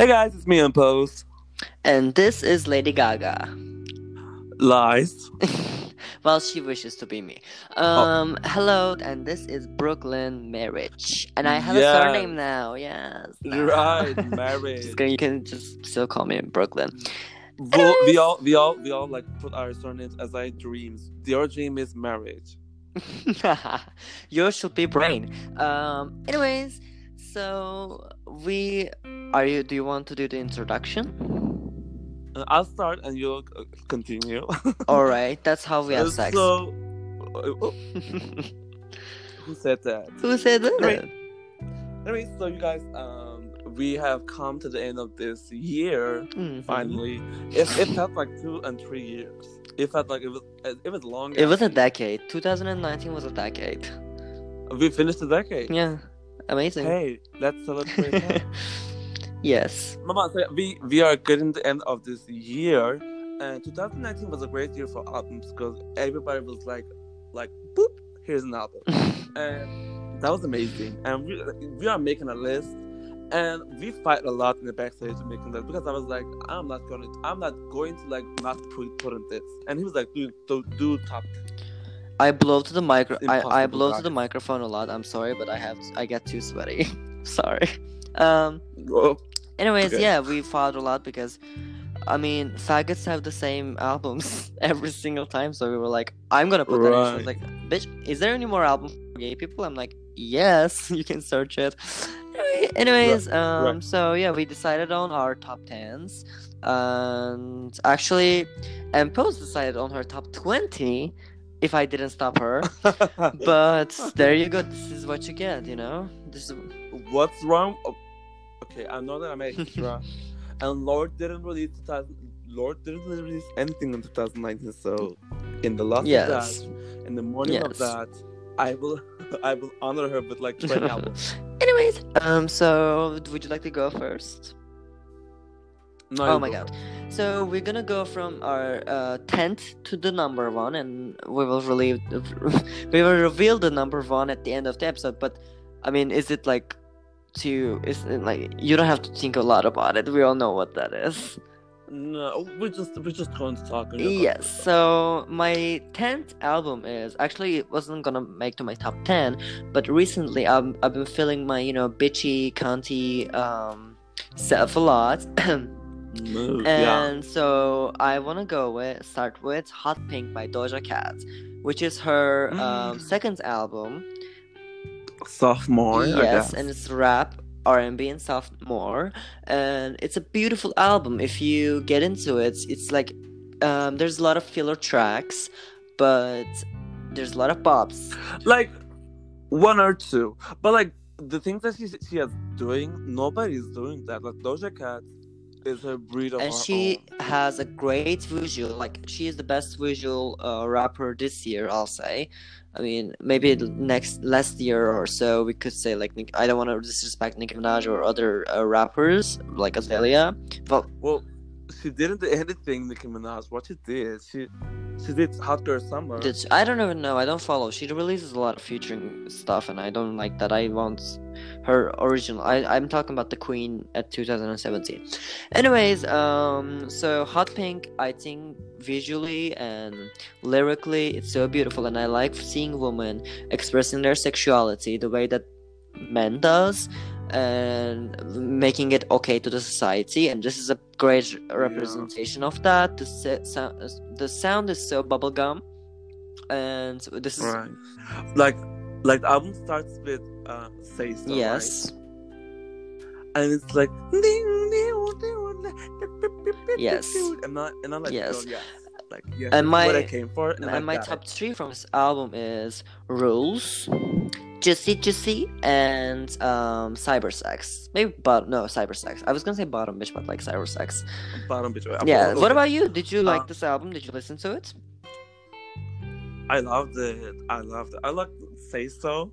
Hey guys, it's me on post. And this is Lady Gaga. Lies. well, she wishes to be me. Oh. Um, hello, and this is Brooklyn Marriage, and I have a surname now. Yes, Right, gonna- you can just still call me Brooklyn. Well, we all, we all, we all like put our surnames as our dreams. Your dream is marriage. Yours should be brain. Um, anyways, so we are you? Do you want to do the introduction? Uh, I'll start and you'll uh, continue. All right, that's how we have Uh, sex. So, oh, who said that? Who said that? Right. Anyway, so you guys, um, we have come to the end of this year. Mhm. Finally, it, it felt like two and three years. It felt like it was it was long. It was a decade. 2019 was a decade. We finished the decade. Yeah, amazing. Hey, let's celebrate. that. yes. Mama, so we we are getting the end of this year, and 2019 was a great year for albums because everybody was like, like, boop, here's an album, and that was amazing. And we we are making a list, and we fight a lot in the backstage making that because I was like, I'm not going to, I'm not going to like not put put in this, and he was like, dude, do, do top. I blow to the micro. I, I blow to the microphone a lot. I'm sorry, but I have I get too sweaty. sorry. Um. Oh, Anyways, Okay. yeah, we fought a lot because, I mean, faggots have the same albums every single time. So we were like, I'm gonna put that. in. Like, bitch, is there any more albums for gay people? I'm like, yes, you can search it. Anyway- Anyways, um, right. so yeah, we decided on our top tens, and actually, and decided on her top twenty. If I didn't stop her, but there you go. This is what you get. You know, this is What's wrong? Oh, okay, I know that I'm extra, and Lorde didn't release 2000. Lorde didn't release anything in 2019. So, in the last Yes. of that, in the morning of that, I will, I will honor her with like 20 albums. Anyways, um, so would you like to go first? No, oh my go. god! So we're gonna go from our uh, tenth to the number one, and we will relieve, we will reveal the number one at the end of the episode. But I mean, is it like to? Is it like you don't have to think a lot about it? We all know what that is. No, we're just we're just going to talk. Yes. So my tenth album is actually it wasn't gonna make to my top ten, but recently I'm I've been feeling my you know bitchy, cunty um self a lot. Move, yeah. And so I want to go with start with Hot Pink by Doja Cat, which is her um, Mm. second album. Sophomore. I yes, guess. and it's rap, R&B, and sophomore, and it's a beautiful album. If you get into it, it's like um, there's a lot of filler tracks, but there's a lot of pops, like one or two, but like the things that she she is doing, nobody's doing that. Like Doja Cat is her breed of and she own. has a great visual like she is the best visual uh, rapper this year i'll say i mean maybe next last year or so we could say like i don't want to disrespect nicki minaj or other uh, rappers like azalea but Well, she didn't do anything, Nicki Minaj. What she did, she she did Hot Girl Summer. did she- i don't even know. I don't follow. She releases a lot of featuring stuff and i don't like that i want her original. I, i'm talking about the queen at 2017 anyways um so hot pink i think visually and lyrically it's so beautiful and i like seeing women expressing their sexuality the way that men does and making it okay to the society and this is a great representation of that the, sound, the sound is so bubblegum and this is right. Like like the album starts with uh Say So. yes right? And it's like Yes. And I and I'm like, Yes. yes. Like yes, And that's what I my- came for. And, and, my top it. three from this album is Rules, Juicy Juicy, and um, Cybersex. Maybe but no Cybersex. I was gonna say Bottom Bitch, but like Cybersex. bottom bitch. Yeah. Okay. What about you? Did you like Uh, this album? Did you listen to it? I loved it. I loved it. I like Say So.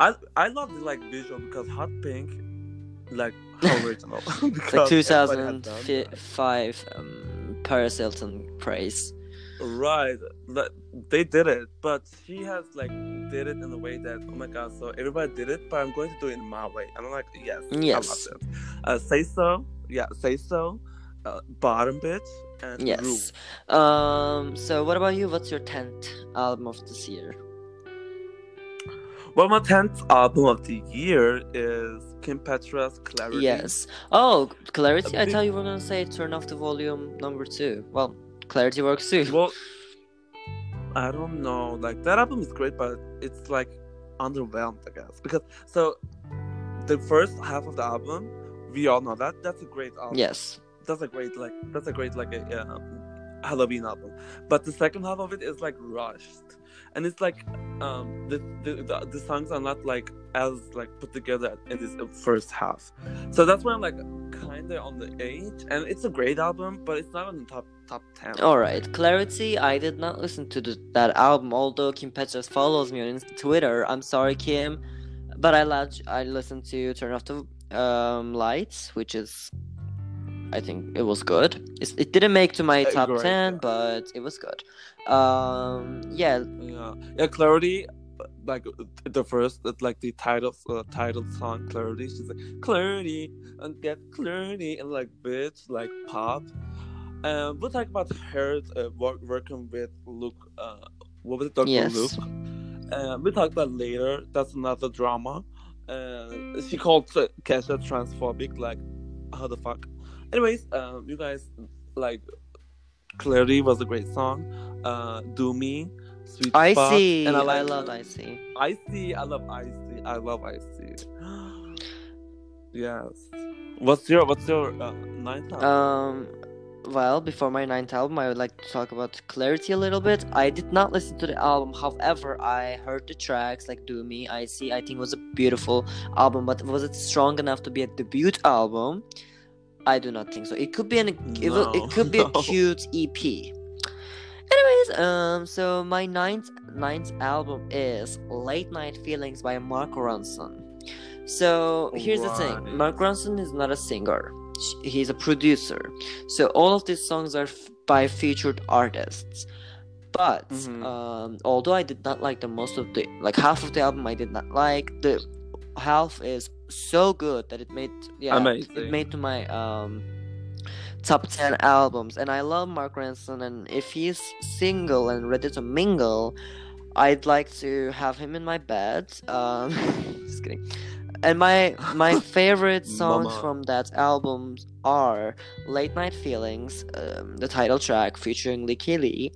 I I love the like visual because Hot Pink, like original. Like Because everybody has done that. 2005 um, Paris Hilton craze. Right, they did it, but she has like did it in a way that oh my god, so everybody did it, but I'm going to do it in my way, and I'm like, yes, Yes. I love it. Uh, Say so, yeah, say so, uh, bottom bitch, and. Yes. Um. So, what about you? What's your tenth album of this year? Well, my tenth album of the year is Kim Petras Clarity. Yes. Oh, Clarity. A I big- thought you were gonna say turn off the volume number two. Well, Clarity works too. Well, I don't know. Like that album is great, but it's like underwhelmed, I guess. Because so the first half of the album, we all know that that's a great album. yes. that's a great like that's a great like a uh, Halloween album. But the second half of it is like rushed, and it's like um the the, the, the songs are not like as like put together in this first half. So that's why I'm like kind of on the edge, and it's a great album, but it's not on the top top ten. All right, Clarity. I did not listen to the, that album, although Kim Petras follows me on Twitter. I'm sorry, Kim, but I love. I listened to Turn Off the um, Lights, which is, I think it was good. It's, it didn't make to my Uh, top great, ten, but it was good. Um, yeah, Yeah, yeah, Clarity. Like the first, like the title, uh, title song, Clarity. She's like Clarity and get Clarity and like bitch, like pop. Um, we'll talk about her uh, work, working with Luke. Uh, what was it, Dr. Yes. Luke? Uh, we'll talk about later. That's another drama. Uh, she called uh, Kesha transphobic. Like, how the fuck? Anyways, um, you guys like Clarity was a great song. Uh, Do Me, Sweet I Spot, see. and I, I, love I see. I see. I love I see. I love I see. yes. What's your What's your uh, ninth album? Um, well, before my ninth album, I would like to talk about Clarity a little bit. I did not listen to the album, however, I heard the tracks like Do Me, I See, I think it was a beautiful album, but was it strong enough to be a debut album? I do not think so. It could be an it, No, it could be no. a cute EP. Anyways, um, so my ninth ninth album is Late Night Feelings by Mark Ronson. So here's the thing: Mark Ronson is not a singer; he's a producer. So all of these songs are f- by featured artists. But Mhm. um, although I did not like the most of the like half of the album, I did not like the half is so good that it made yeah it made to my um top 10 albums. And i love Mark Ronson and if he's single and ready to mingle i'd like to have him in my bed um just kidding. And my my favorite songs Mama. from that album are late night feelings um, the title track featuring Lykke Li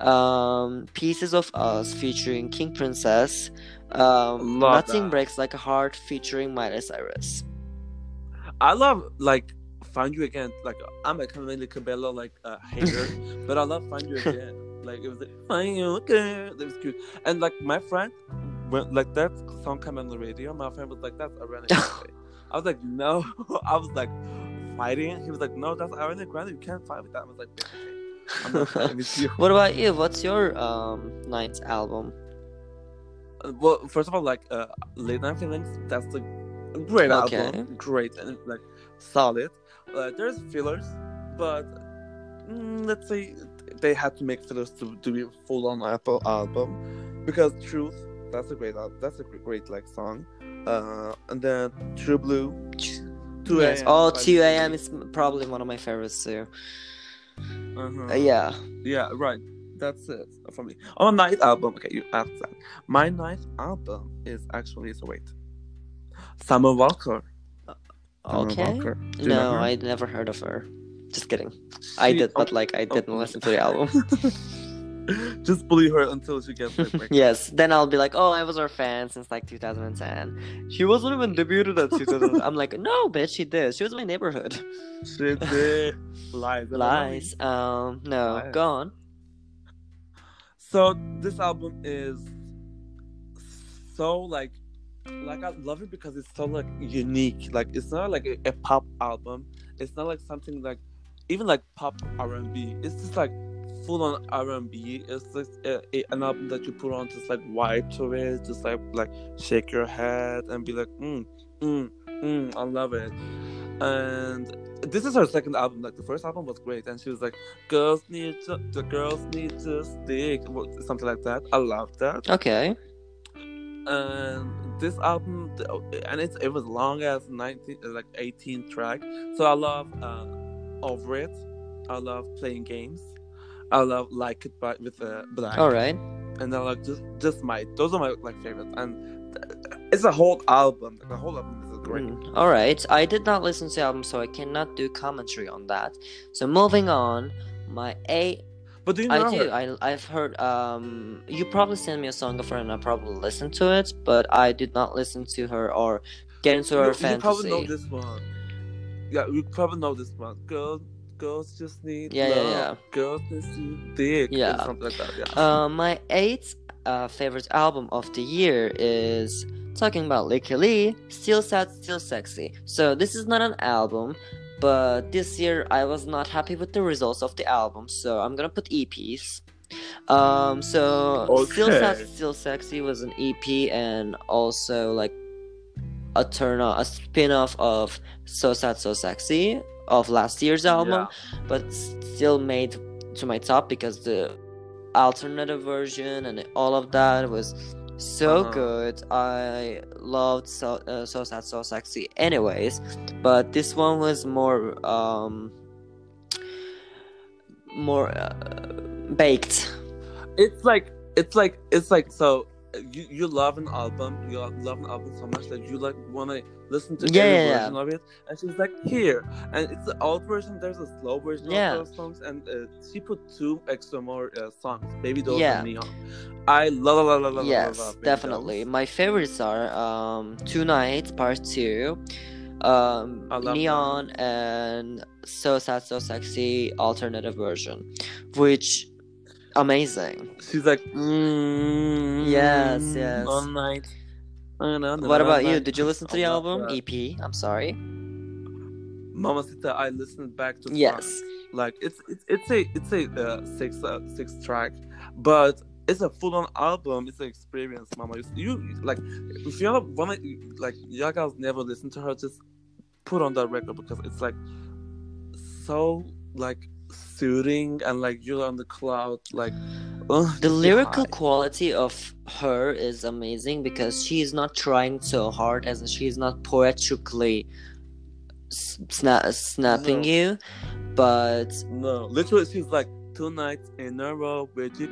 um pieces of us featuring king princess um Love nothing that. breaks like a heart featuring miley cyrus I love like Find You Again. Like I'm a Camila Cabello like uh, hater, but I love Find You Again. Like it was like Find You Again. That was cute. And like my friend, when like that song came on the radio, my friend was like, "That's Ariana Grande." I was like, "No." I was like fighting. He was like, "No, that's Ariana Grande. You can't fight with that." I was like, "Okay, I'm not fighting with you." What about you? What's your um ninth album? Uh, Well, first of all, like uh, Late Night Feelings, that's a great Okay. album, great and like solid. Uh, there's fillers, but mm, let's say they had to make fillers to, to be a full on Apple album because Truth, that's a great album. That's a great, great like song. Uh, and then True Blue, 2 yes. a.m. Oh, by 2 a.m. Is probably one of my favorites too. Uh-huh. Uh, yeah. Yeah, right. That's it for me. Oh, ninth album. Okay, you asked that. My ninth album is actually so wait. Summer Walker. Summer Okay. Walker. No. I never heard of her. Just kidding. I She- did, but oh, like I didn't oh. listen to the album. Just bully her until she gets like yes. Then I'll be like, oh, I was her fan since like 2010. She wasn't even debuted at 2000. I'm like, no, bitch, she did. She was my neighborhood. She did lies. I? Lies. Um, no, Lies. go on. So this album is so like like I love it because it's so like unique. Like it's not like a, a pop album. It's not like something like even like pop R and B. It's just like full on R and B. It's just a, a- an album that you put on, just like vibe to it, just like like shake your head and be like, mm, mm, mm, I love it. And this is her second album. Like the first album was great, and she was like, "Girls need to, the girls need to stick," something like that. I love that. Okay. And this album, and it's it was long as nineteen, uh, like eighteen track. So I love uh, over it. I love playing games. I love like it by with uh, 6LACK. All right. And I like just just my those are my like favorites. And it's a whole album. The whole album great. Mm, all right. I did not listen to the album, so I cannot do commentary on that. So moving on, my A. But do you know I do. her? I I've heard. Um, you probably sent me a song of her, and I probably listened to it, but I did not listen to her or get into her you, you probably know this one. Yeah, you probably know this one. Girls, girls just need Yeah, yeah, love. yeah. Girls just need dick. Yeah. like that. Yeah. Uh, my eighth uh, favorite album of the year is talking about Lykke Li, Still Sad, Still Sexy. So this is not an album, but this year I was not happy with the results of the album, so I'm gonna put EPs. Um, so Still Sad, Still Sexy was an EP and also like a turn off a spin-off of So Sad, So Sexy of last year's album but still made to my top because the alternative version and all of that was so Uh-huh. good. I loved so uh, so sad so sexy. Anyways, but this one was more um more uh, baked. It's like it's like it's like so. You you love an album, you love an album so much that you like want to listen to Yeah, every yeah, yeah. version of it. And she's like here, and it's the old version. There's a slow version Yeah. of those songs, and uh, she put two extra more uh, songs. Baby dolls Yeah. and neon. I love love love love yes, love, love definitely. Dolls. My favorites are um nights Part Two, um Neon and So Sad So Sexy alternative version, which amazing. She's like, mm, Yes, yes. All night. No, no, What about you? Did you listen to the I album. EP? I'm sorry. Mamacita, I listened back to Yes. Like it's it's it's a it's a uh, six uh, six track, but it's a full on album. It's an experience, Mama. You, you like if you wanna like y'all guys never listen to her, just put on that record because it's like so like soothing and like you're on the cloud like ugh, The lyrical high. quality of her is amazing because she's not trying so hard as she's not poetically sna- snapping No. you, but No, literally, she's like two nights in a row.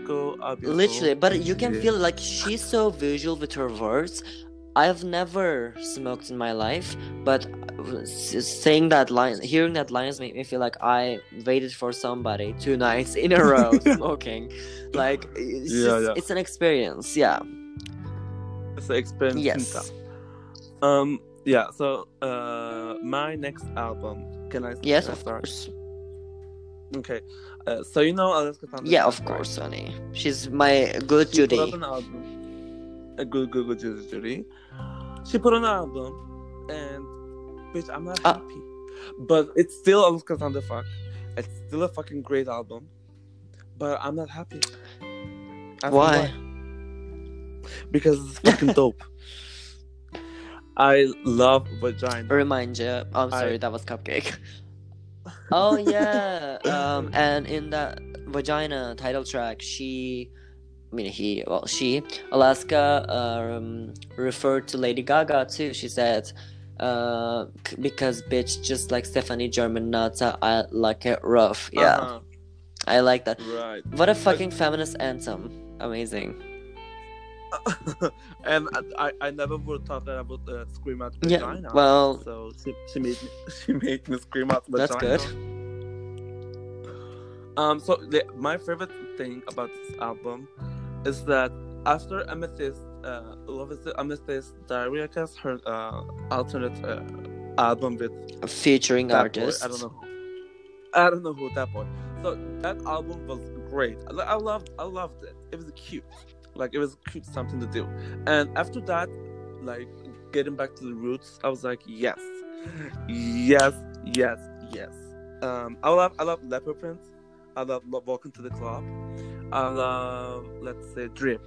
Go? Literally but you can Yeah. feel like she's so visual with her words i've never smoked in my life but saying that line hearing that lines make me feel like i waited for somebody two nights in a row smoking like it's, Yeah, just- yeah. it's an experience yeah It's an experience. yes Um. Yeah. So, uh, my next album. Can I? yes of course Okay. Uh, so you know Alaska yeah of course honey she's my good She put judy up an album. A good, good, good Judy. She put on an album, and bitch, I'm not Ah. happy. But it's still Thunder fuck. It's still a fucking great album, but I'm not happy. Me why Because it's fucking dope. I love vagina. remind you i'm sorry I- that was cupcake oh yeah um and in that vagina title track she i mean he well she alaska um referred to lady gaga too she said uh c- because bitch just like Stefani Germanotta i like it rough yeah Uh-huh. i like that Right. what a fucking feminist anthem amazing and I, I never would have thought that I would uh, scream out vagina. Yeah, well- so she, she made me she made me scream out vagina. That's good. Um, so the, my favorite thing about this album is that after Amethyst, uh, what is it? Amethyst Diary, I guess her uh, alternate uh, album with featuring that artists. I don't know. Who. I don't know who that boy. So that album was great. I, I loved. I loved it. It was cute. Like it was cute something to do. And after that, like getting back to the roots, I was like, yes, yes, yes, yes. Um, I love. I love Leopard Print. I love, love Welcome to the Club. I love. Let's say Drip.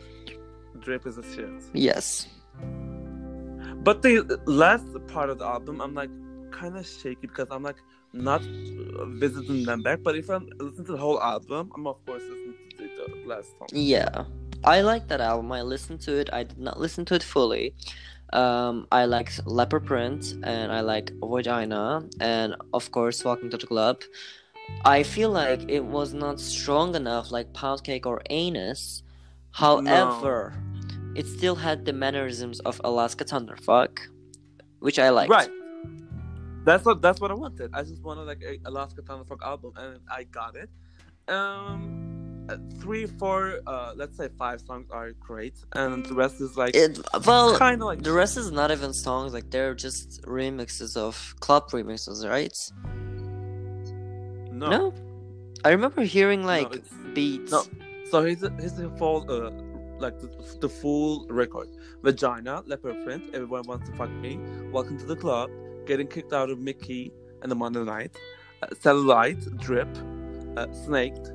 Drip is a shit. yes But the last part of the album, I'm like kind of shaky because I'm like not visiting them back. But if I listen to the whole album, I'm of course listening to the, the last song. yeah I like that album. I listened to it. I did not listen to it fully. Um, I like Leopard Print and I like Vagina and of course Walking to the Club. I feel like it was not strong enough like Pound Cake or Anus. However, it still had the mannerisms of Alaska Thunderfuck, which I liked. Right. That's what that's what I wanted. I just wanted like a Alaska Thunderfuck album, and I got it. Um, three, four, uh, let's say five songs are great, and the rest is like It, well, kind of like the rest is not even songs. Like they're just remixes of club remixes, right? No. No, I remember hearing like it's- beats. no. So here's the, here's the full uh like the, the full record: Vagina, Leopard Print, Everyone Wants to Fuck Me, Welcome to the Club, Getting Kicked Out of Mickey and the Monday Night, uh, Cellulite, Drip, uh, Snaked,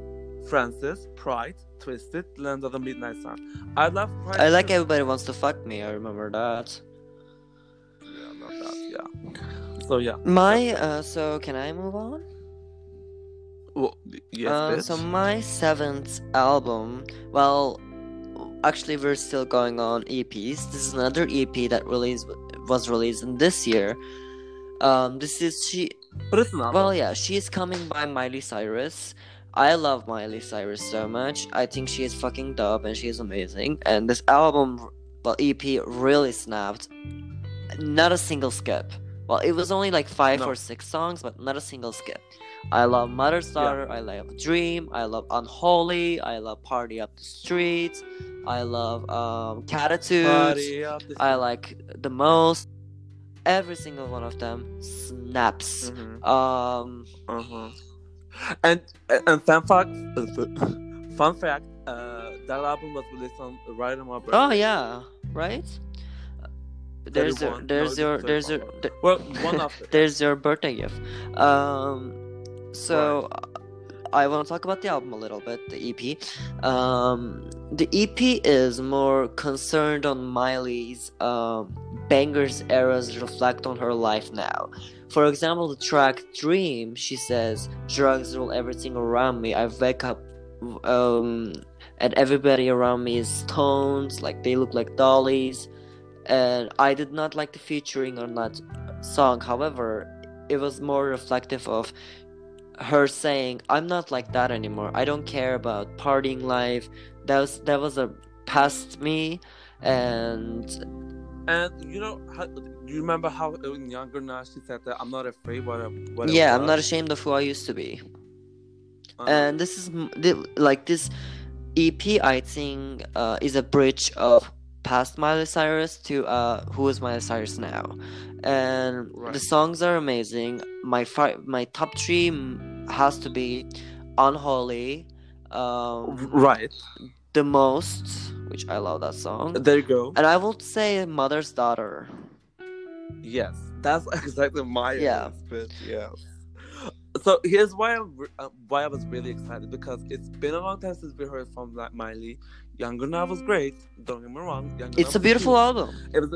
Francis, Pride, Twisted, Land of the Midnight Sun. I love Pride. I like everybody wants to fuck me. I remember that. Yeah, I love that. Yeah. So yeah. My uh, so can I move on? Well, yes, uh, so my seventh album. Well, actually, we're still going on EPs. This is another EP that released was released in this year. Um, this is she. but it's not. Well, yeah, she is coming by Miley Cyrus. I love Miley Cyrus so much. I think she is fucking dope and she is amazing. And this album, well, EP really snapped. Not a single skip. Well, it was only like five No. or six songs, but not a single skip. I love Mother's Yeah. Daughter. I love Dream. I love Unholy. I love Party Up the Streets. I love um, Catitudes. Party up the I like the most. Every single one of them snaps. Mhm, Um, uh-huh. And and fun fact, fun fact, uh, that album was released on right on my birthday. oh yeah, right. There's your, there's No, your, there's your, 31. th- Well, one after. there's your birthday gift. Um, so I want to talk about the album a little bit, the EP. Um, the EP is more concerned on Miley's um, Bangerz eras reflect on her life now. For example, the track Dream, she says, Drugs rule everything around me. I wake up um, and everybody around me is stones, like they look like dollies. And I did not like the featuring on that song. However, it was more reflective of her saying, "I'm not like that anymore. I don't care about partying life. That was that was a past me." And And you know, how, do you remember how in younger now she said that I'm not afraid what I, what yeah, I'm not ashamed of who I used to be. Uh, And this is like this EP. I think uh, is a bridge of past Miley Cyrus to uh, who is Miley Cyrus now. And the songs are amazing. My fi- my top three has to be Unholy, um, right the most, which I love that song, there you go. and I would say Mother's Daughter. Yes, that's exactly my Yeah. Yes. So here's why I'm uh, why I was really excited because it's been a long time since we heard from Miley. Younger Now was great. Don't get me wrong. Younger It's Now a beautiful was album. It was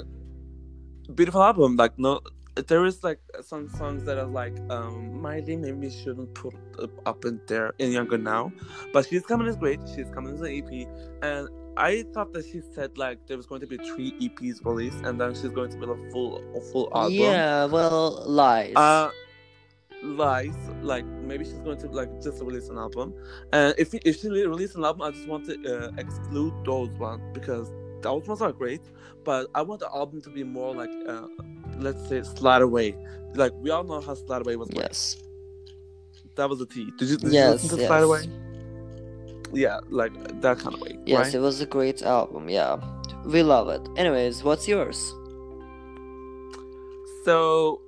a beautiful album. Like no, there is like some songs that are like um Miley maybe shouldn't put up- up in there in Younger Now, but she's coming is great. She's coming as an EP, and I thought that she said like there was going to be three EPs released, and then she's going to be a full a full album. Yeah, well, lies. Uh, lies. Like maybe she's going to like just release an album, and if if she re- release an album, I just want to uh, exclude those ones because those ones are great. But I want the album to be more like, uh, let's say, Slide Away. Like we all know how Slide Away was. Like. yes. That was the T. Did you, did Yes, you listen to yes. Slide Away? Yeah, like that kind of way. Yes, right? it was a great album. Yeah, we love it. Anyways, what's yours? So,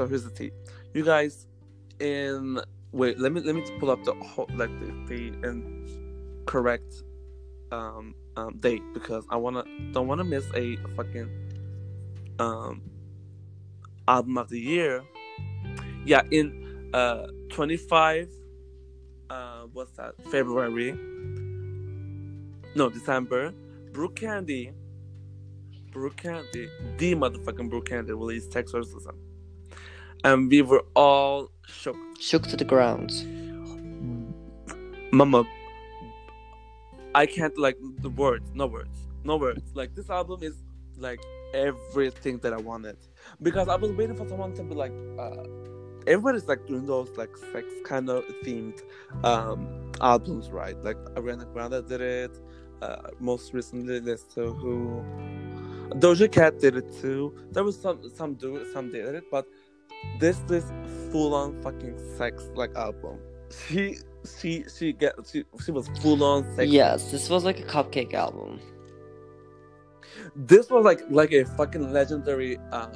so here's the tea. You guys, in wait, let me let me pull up the whole like the, the in correct um um date because I wanna don't wanna miss a fucking um album of the year. Yeah, in uh 25 uh what's that? February. No December. Brooke Candy. Brooke Candy. The motherfucking Brooke Candy released Sexorcism and we were all shook Shook to the ground. Mama I can't like the words, no words, no words. Like this album is like everything that I wanted because I was waiting for someone to be like. Uh, everybody's like doing those like sex kind of themed um albums, right? Like Ariana Grande did it. Uh, most recently, Lisa Who, Doja Cat did it too. There was some some do it, some did it, but this is full on fucking sex like album. She she she get she she was full on sex. Yes, this was like a cupcake album. This was like like a fucking legendary uh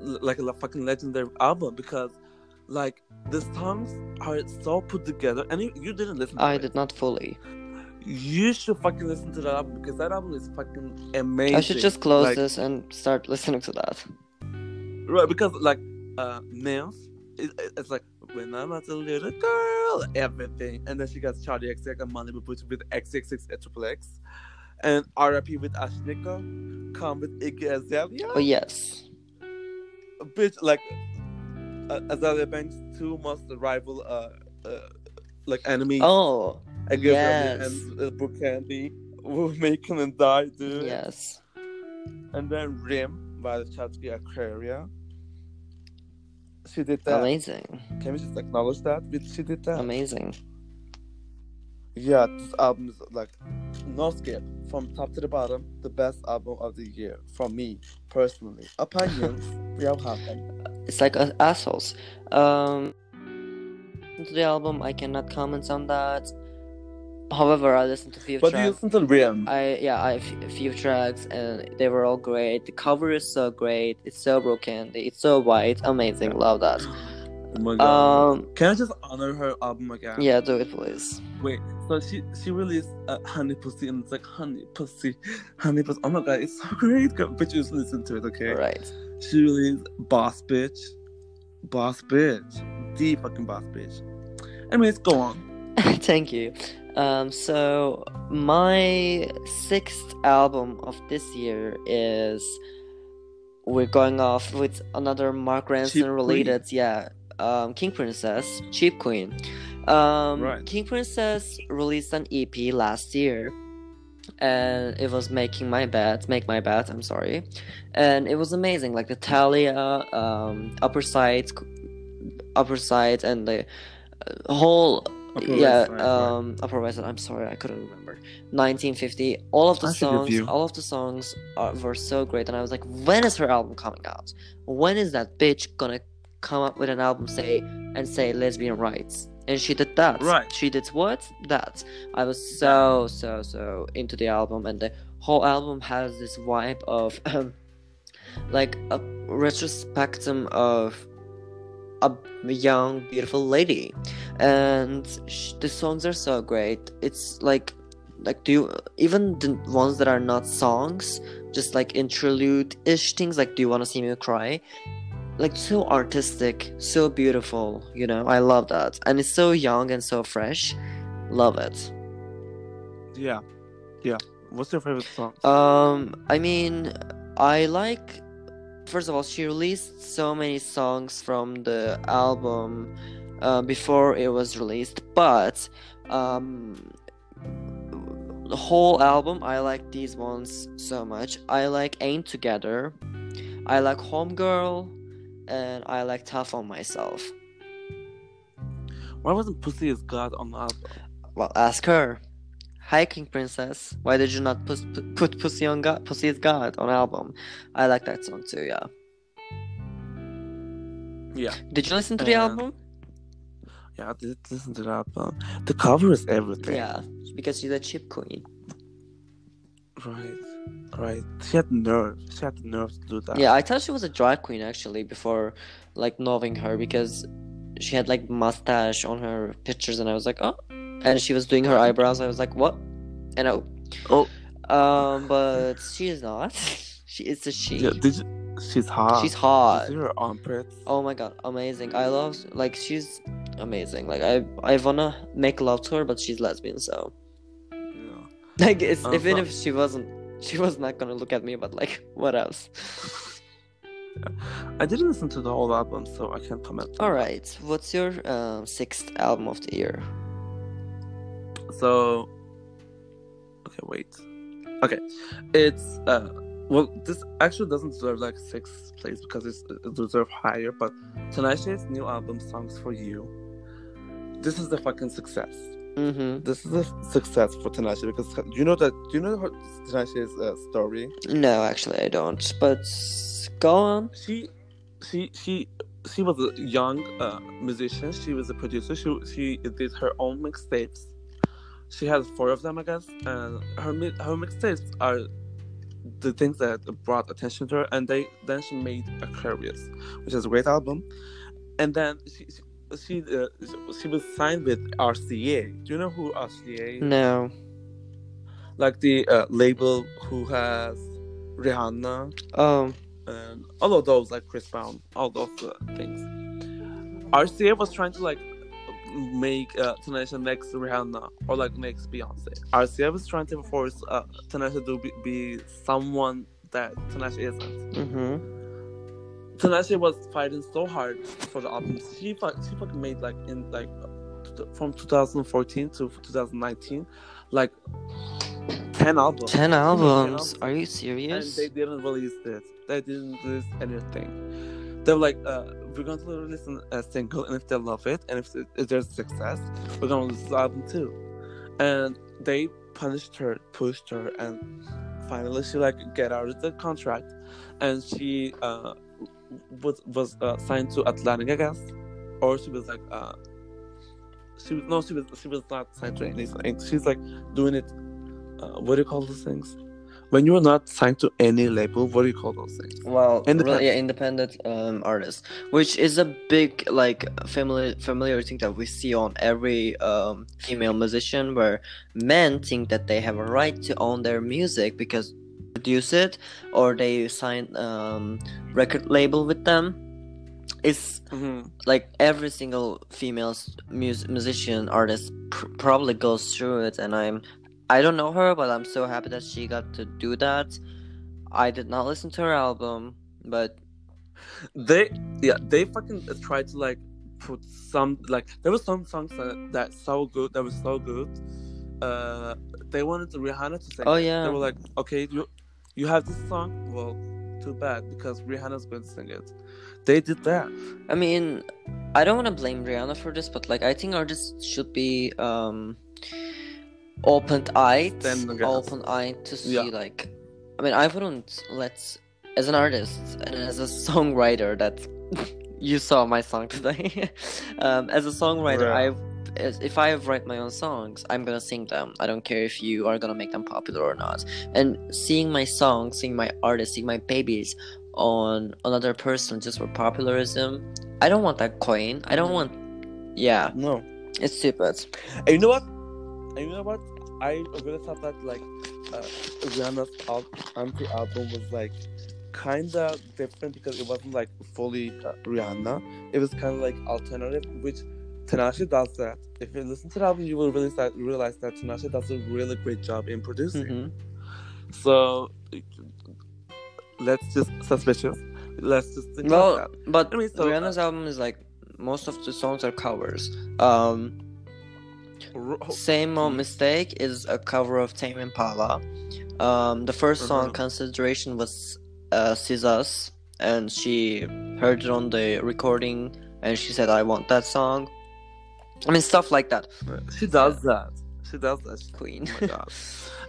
like a fucking legendary album because like the songs are so put together and you, you didn't listen to I it. did not fully. You should fucking listen to that album because that album is fucking amazing. I should just close Like, this and start listening to that. Right, because like uh it, it- it's like when I was a little girl, everything, and then she got Charli XX and Money with with XXX Triple X, and RIP with Ashnikko, come with Iggy Azalea, Oh yes. bitch like uh, Azealia Banks two most rival uh, uh like enemy. Oh Iggy yes. And uh, Brooke Candy, who make and die, dude. yes. And then Rim by the Chatsky Aquaria. She did that. Amazing. Can we just acknowledge that? She did that. Amazing. Yeah, this album is like no skip from top to the bottom. The best album of the year from me personally. Opinions, we all have them. It's like assholes. Um, to the album, I cannot comment on that. However, I listened to a few tracks. But you tracks. listen to Rim? I yeah, I a few tracks and they were all great. The cover is so great. It's so broken. It's so white. Amazing. Love that. Oh my god. Um, Can I just honor her album again? yeah, do it please. Wait, so she she released uh, Honey Pussy and it's like Honey Pussy, Honey Pussy. Oh my god, it's so great. But you just listen to it, okay? Right. She released Boss Bitch. Boss Bitch. The fucking Boss Bitch. Anyways, go on. Thank you. Um, so my sixth album of this year is we're going off with another Mark Ronson related, yeah. Um, King Princess, Cheap Queen. Um, Right. King Princess released an EP last year, and it was making my bed, make my bed. I'm sorry, and it was amazing. Like the Talia, um, upper side, upper side, and the uh, whole Upper yeah, West um, Upper West Side. I'm sorry, I couldn't remember. 1950. All of the songs, all of the songs are, were so great, and I was like, when is her album coming out? When is that bitch gonna come up with an album say and say lesbian rights? And she did that. Right. She did what? That. I was so so so into the album, and the whole album has this vibe of like a retrospectum of a young beautiful lady and sh- the songs are so great it's like like do you even the ones that are not songs just like interlude-ish things like do you want to see me cry like so artistic so beautiful you know i love that and it's so young and so fresh love it Yeah. Yeah. What's your favorite song? Um, I mean, I like. First of all, she released so many songs from the album uh, before it was released, but um, the whole album, I like these ones so much. I like Ain't Together, I like Homegirl, and I like Tough on Myself. Why wasn't Pussy is God on the album? Well, ask her. Hi, King Princess. Why did you not put, put, Pussy on God? Pussy is God on album. I like that song too. Yeah. Yeah. Did you listen to the Uh, album? Yeah, I did listen to the album. The cover is everything. Yeah, because she's a chip queen. Right. Right. She had nerve. She had the nerve to do that. Yeah, I thought she was a drag queen actually before, like knowing her because she had like mustache on her pictures, and I was like, oh. And she was doing her eyebrows. I was like, what? And oh. Oh. Um, but she is not. she is a she. Yeah, did you? She's hot. She's Did hot. you her armpits? Oh my god, amazing. I love like she's amazing. Like I I wanna make love to her, but she's lesbian, so Yeah. like it's Uh, even so- if she wasn't she was not gonna look at me, but like what else? I didn't listen to the whole album, so I can't comment. Alright. What's your um sixth album of the year? So, Okay, wait. Okay, it's uh. Well, this actually doesn't deserve like sixth place because it's, it deserves higher. But Tinashe's new album, "Songs for You," this is the fucking success. Mm-hmm. This is a success for Tinashe because do you know that? Do you know her Tinashe's uh, story? No, actually, I don't. But go on. She, she, she, she was a young uh, musician. She was a producer. She she did her own mixtapes. She has four of them, I guess, and her mi- her mixtapes are the things that brought attention to her. And they then she made Aquarius, which is a great album. And then she she she, uh, she was signed with RCA. Do you know who RCA? is? No. Like the uh, label who has Rihanna Um. and all of those like Chris Brown, all those uh, things. RCA was trying to like make uh, Tinashe next Rihanna or like next Beyonce. RCA was trying to force uh, Tinashe to be, be someone that Tinashe isn't. Mm-hmm. Tinashe was fighting so hard for the album. She fu- she fucking made like in like from 2014 to 2019, like ten albums. 10 albums. Are you serious? and they didn't release it. They didn't release anything. They were like, uh, we're going to release a single, and if they love it, and if, if there's success, we're going to release the album too. And they punished her, pushed her, and finally she like get out of the contract, and she uh was was uh, signed to Atlantic, I guess, or she was like uh. She was no, she was she was not signed to anything. She's like doing it. Uh, what do you call those things? When you are not signed to any label, what do you call those things? Well, Independent. really, yeah, independent um, artist, which is a big like familiar familiar thing that we see on every um, female musician, where men think that they have a right to own their music because they produce it or they sign um, record label with them. It's Mm-hmm. like every single female s- mus- musician artist pr- probably goes through it and i'm i don't know her but i'm so happy that she got to do that i did not listen to her album but They yeah they fucking tried to like put some like there was some songs that that so good that was so good. Uh, they wanted Rihanna to sing. Oh, it. yeah. They were like, okay, you you have this song. Well, too bad because Rihanna's going to sing it. They did that. i mean i don't want to blame rihanna for this but like i think artists should be um open-eyed Stand against. open-eyed to see Yeah. like i mean i wouldn't let as an artist and as a songwriter that you saw my song today um, as a songwriter i as, if i have write my own songs i'm gonna sing them i don't care if you are gonna make them popular or not and seeing my songs seeing my artists seeing my babies on another person just for popularism i don't want that coin i don't want yeah No. it's stupid And you know what? And you know what? I really thought that like uh, Rihanna's al- anti album was like kind of different because it wasn't like fully uh, Rihanna. It was kind of like alternative, which Tinashe does that. If you listen to the album, you will realize that realize that Tinashe does a really great job in producing. hmm So let's just suspicious. Let's just think well but I mean, so, rihanna's album is like most of the songs are covers um Same Old Mistake is a cover of Tame Impala. Um, the 1st song, Mhm. Consideration, was uh, SZA's, and she heard it on the recording, and she said, "I want that song." I mean, stuff like that. She does that. She does that. Queen. Oh my god.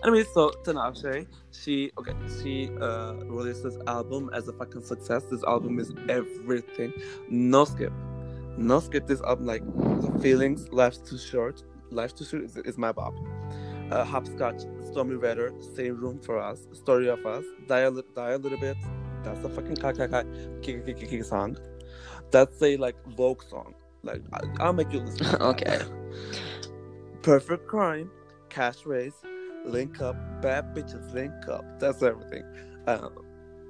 anyway, so Tinashe, she okay, she uh released this album as a fucking success. This album is everything. No skip. No skip this album like the feelings, life's too short. Life to short is, is my bop. Uh, Hopscotch, Stormy Weather, Same Room for Us, Story of Us, Die a, Li- Die a Little Bit. That's a fucking kakaka kick kick kick song. That's a like Vogue song. Like I, I'll make you listen. Okay. Perfect Crime, Cash Race, Link Up, Bad Bitches Link Up. That's everything. Uh,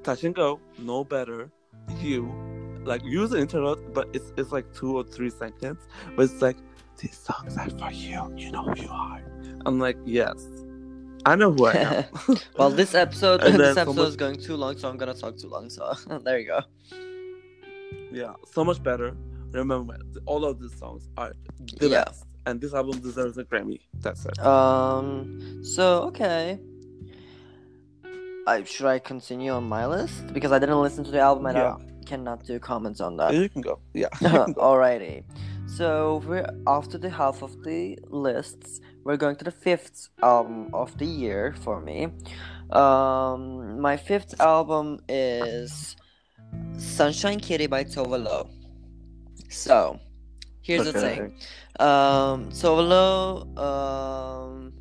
touch and Go, No Better, You. Like use the internet, but it's it's like two or three seconds. But it's like these songs are for you. You know who you are. I'm like yes, I know who I am. well, this episode, this then episode someone- is going too long, so I'm gonna talk too long. So there you go. yeah, so much better. Remember, all of these songs are the Yeah. best. and this album deserves a Grammy. That's it. Um. So okay. I should I continue on my list because I didn't listen to the album and Yeah. I cannot do comments on that. you can go. Yeah. can go. Alrighty. So we're after the half of the lists. We're going to the fifth album of the year for me. Um, my fifth album is Sunshine Kitty by Tove Lo. So, here's the thing. Um, Tove Lo um,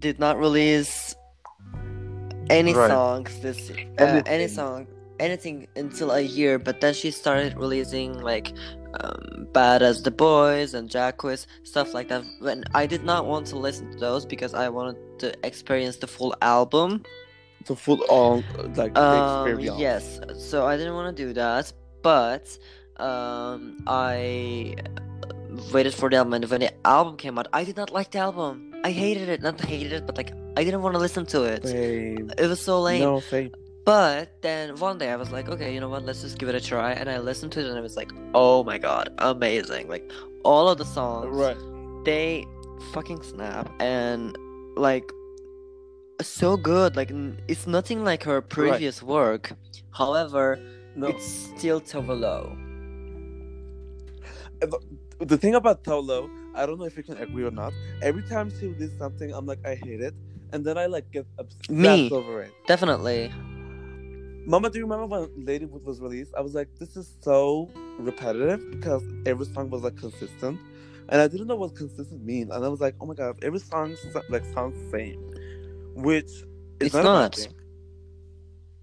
did not release any Right. songs this uh, any song anything until a year but then she started releasing like um, bad as the boys and Jacques stuff like that when i did not want to listen to those because i wanted to experience the full album To full on like um, experience. yes so i didn't want to do that but um, i waited for the album and when the album came out i did not like the album i hated it not hated it but like i didn't want to listen to it Same. it was so lame No, same. But then one day I was like, okay, you know what? Let's just give it a try. And I listened to it, and it was like, oh my god, amazing! Like all of the songs, Right. they fucking snap, and like so good. Like it's nothing like her previous work. However, No. it's still Tove Lo. the thing about Tove Lo, I don't know if you can agree or not. Every time she releases something, I'm like, I hate it, and then I like get obsessed Me. over it. Definitely. Mama, do you remember when Ladywood was released? I was like, this is so repetitive because every song was like consistent, and I didn't know what consistent mean. And I was like, oh my god, every song like sounds the same, which is It's not. not.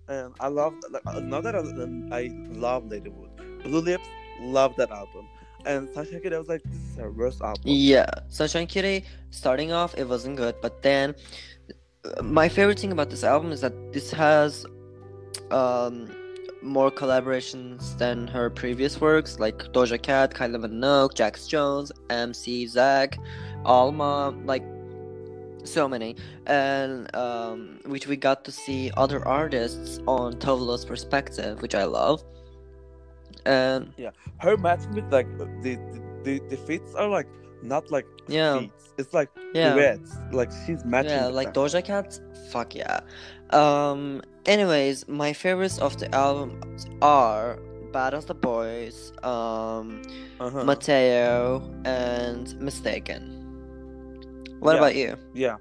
And I love like not that I, I love Ladywood, Blue Lips, love that album, and Sasha Kid, I was like, this is her worst album. Yeah, Sunshine Kitty, starting off, it wasn't good, but then uh, my favorite thing about this album is that this has um more collaborations than her previous works, like Doja Cat, Kylie Minogue, Jax Jones, MC Zaac, Alma, like so many, and um, which we got to see other artists on Tove Lo's perspective, which I love. And yeah, her matching with like the the, the, feats are like not like Yeah. feats. It's like yeah, duets. Like she's matching. Yeah, like. Doja Cat. Fuck yeah. Um. Anyways, my favorites of the album are "Bad as the Boys," um, Uh-huh. "Mateo," and "Mistaken." What Yeah. about you? yeah,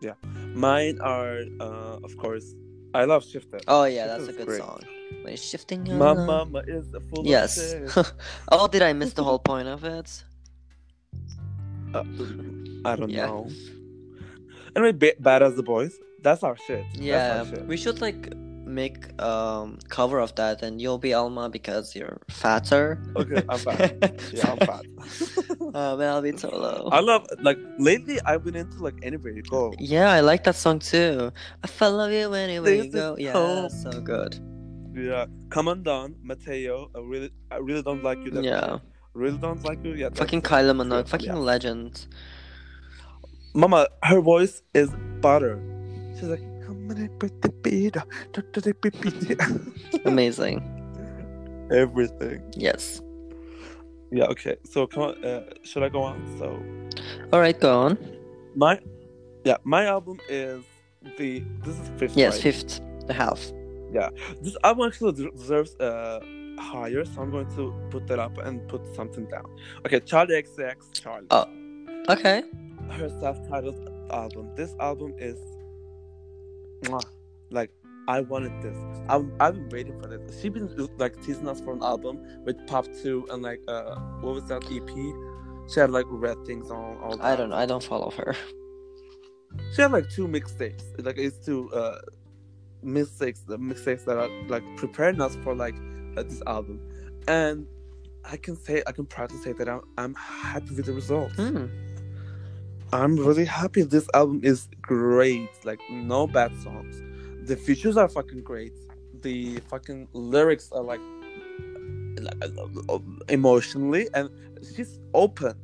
yeah. Mine are uh of course. I love Shifted. Oh yeah, Shifted that's a good great. song. When shifting. My mama is a full Yes. oh, did I miss the whole point of it? Uh, I don't Yeah. know. Anyway, ba- bad as the boys. That's our shit. Yeah, That's our shit. we should like make um cover of that, and you'll be Alma because you're fatter. Okay, I'm fat. Yeah, I'm fat. um, and I'll be Tove Lo. I love like lately. I've been into like anywhere you go. Yeah, I like that song too. I follow you anywhere This you go. Yeah, home. so good. Yeah, come on down, Mateo. I really, I really don't like you. That Yeah. much. really don't like you. Yeah, Fucking. Kylie Minogue, Yeah. fucking legend. Mama, her voice is butter. She's like, "Come on, put the beat up, put the beat. Amazing. everything. Yes. Yeah. Okay. So come on. Uh, should I go on? So All right, go on. my, yeah, my album is the. This is fifth. Yes, right? fifth, the half. Yeah. This album actually des- deserves uh higher, so I'm going to put that up and put something down. Okay, Charli XCX Charli. Oh. Okay. Her self-titled album. This album is, mwah, like I wanted this. I'm, I've been waiting for this. She's been like teasing us for an album with Pop Two and like uh what was that EP? She had like red things on. All I don't know. I don't follow her. She had like two mixtapes. Like it's two uh mixtapes, the mixtapes that are like preparing us for like uh, this album, and I can say I can proudly say that I'm, I'm happy with the results. Hmm. I'm really happy. This album is great. Like no bad songs. The features are fucking great. The fucking lyrics are like, emotionally, and she's open.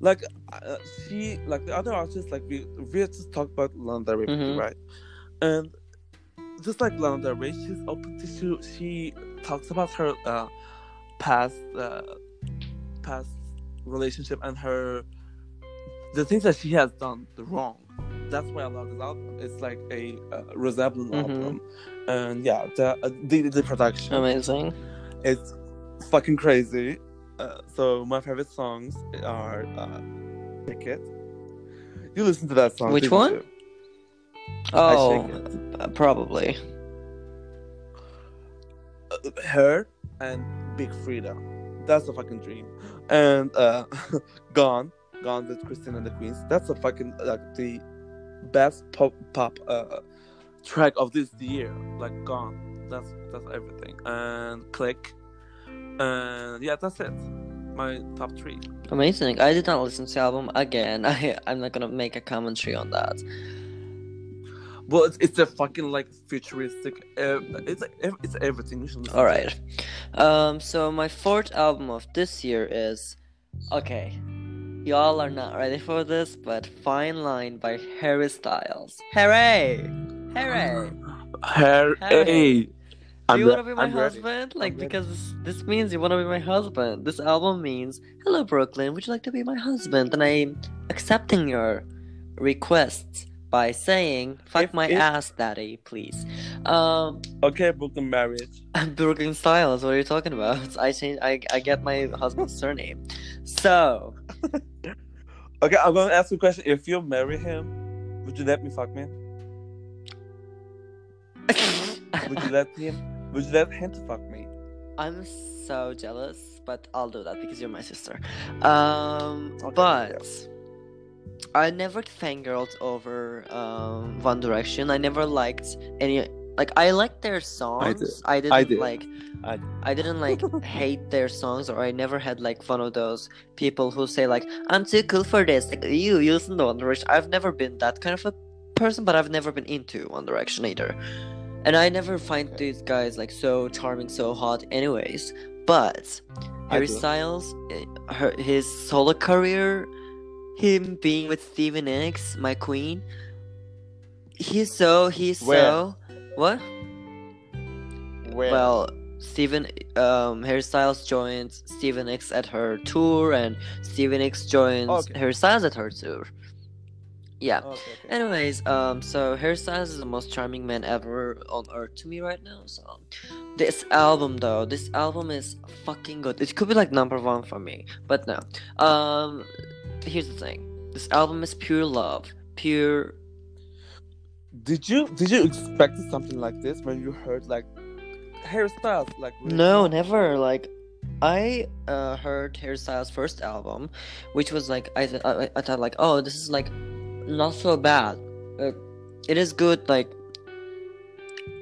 Like uh, she, like the other artists, like we we just talked about Lana Mhm. right? And just like Lana Del Rey, she's open to she, she talks about her uh, past uh, past relationship and her the things that she has done the wrong. That's why I love this album. It's like a uh, resemblance Mhm. album, and yeah, the uh, the, the production Amazing. it's fucking crazy. Uh, so my favorite songs are uh, "Shake It." You listen to that song? Which one? you? Oh, uh, probably. Uh, her and Big Freedia. That's a fucking dream. And uh, Gone, Gone with Christine and the Queens. That's a fucking like the best pop pop uh, track of this year. Like Gone. That's that's everything. And Click. And yeah, that's it. My top three. Amazing. I did not listen to the album again. I I'm not gonna make a commentary on that. Well, it's, it's a fucking like futuristic. Uh, it's like it's everything. You should listen All to Um. So my fourth album of this year is, okay, y'all are not ready for this, but "Fine Line" by Harry Styles. Hooray! Hooray! Hey, Do you want to be my I'm ready. husband? Like, ready. because this, this means you want to be my husband. This album means, hello, Brooklyn, would you like to be my husband? And I'm accepting your requests by saying, fuck If- my if- ass, daddy, please. Um, Okay, Brooklyn marriage. Brooklyn Styles, what are you talking about? I change, I, I get my husband's surname. So, Okay, I'm gonna ask you a question. If you marry him, would you let me fuck me? Would you let him? Would you let him to fuck me? I'm so jealous, but I'll do that because you're my sister. Um, Okay, but I never fangirled over um, One Direction. I never liked any. Like I like their songs. I, did. not did. like. I I didn't like hate their songs, or I never had like one of those people who say like I'm too cool for this. Like you, you listen to One Direction. I've never been that kind of a person, but I've never been into One Direction either. And I never find Okay. these guys like so charming, so hot, anyways. But Harry. Styles, eh, her, his solo career, him being with Stevie Nicks, my queen. He's so he's Where? so what? Where? Well, Stevie um Harry Styles joined Stevie Nicks at her tour, and Stevie Nicks joins Okay. Harry Styles at her tour. Yeah. Okay, okay. Anyways, um, so Harry Styles is the most charming man ever on earth to me right now. So, this album though, this album is fucking good. It could be like number one for me, but no. Um, here's the thing: this album is pure love, pure. Did you did you expect something like this when you heard like Harry Styles like really No, cool? never. Like, I uh, heard Harry Styles first album, which was like I, th- I I thought like, oh, this is like not so bad. Uh, it is good, like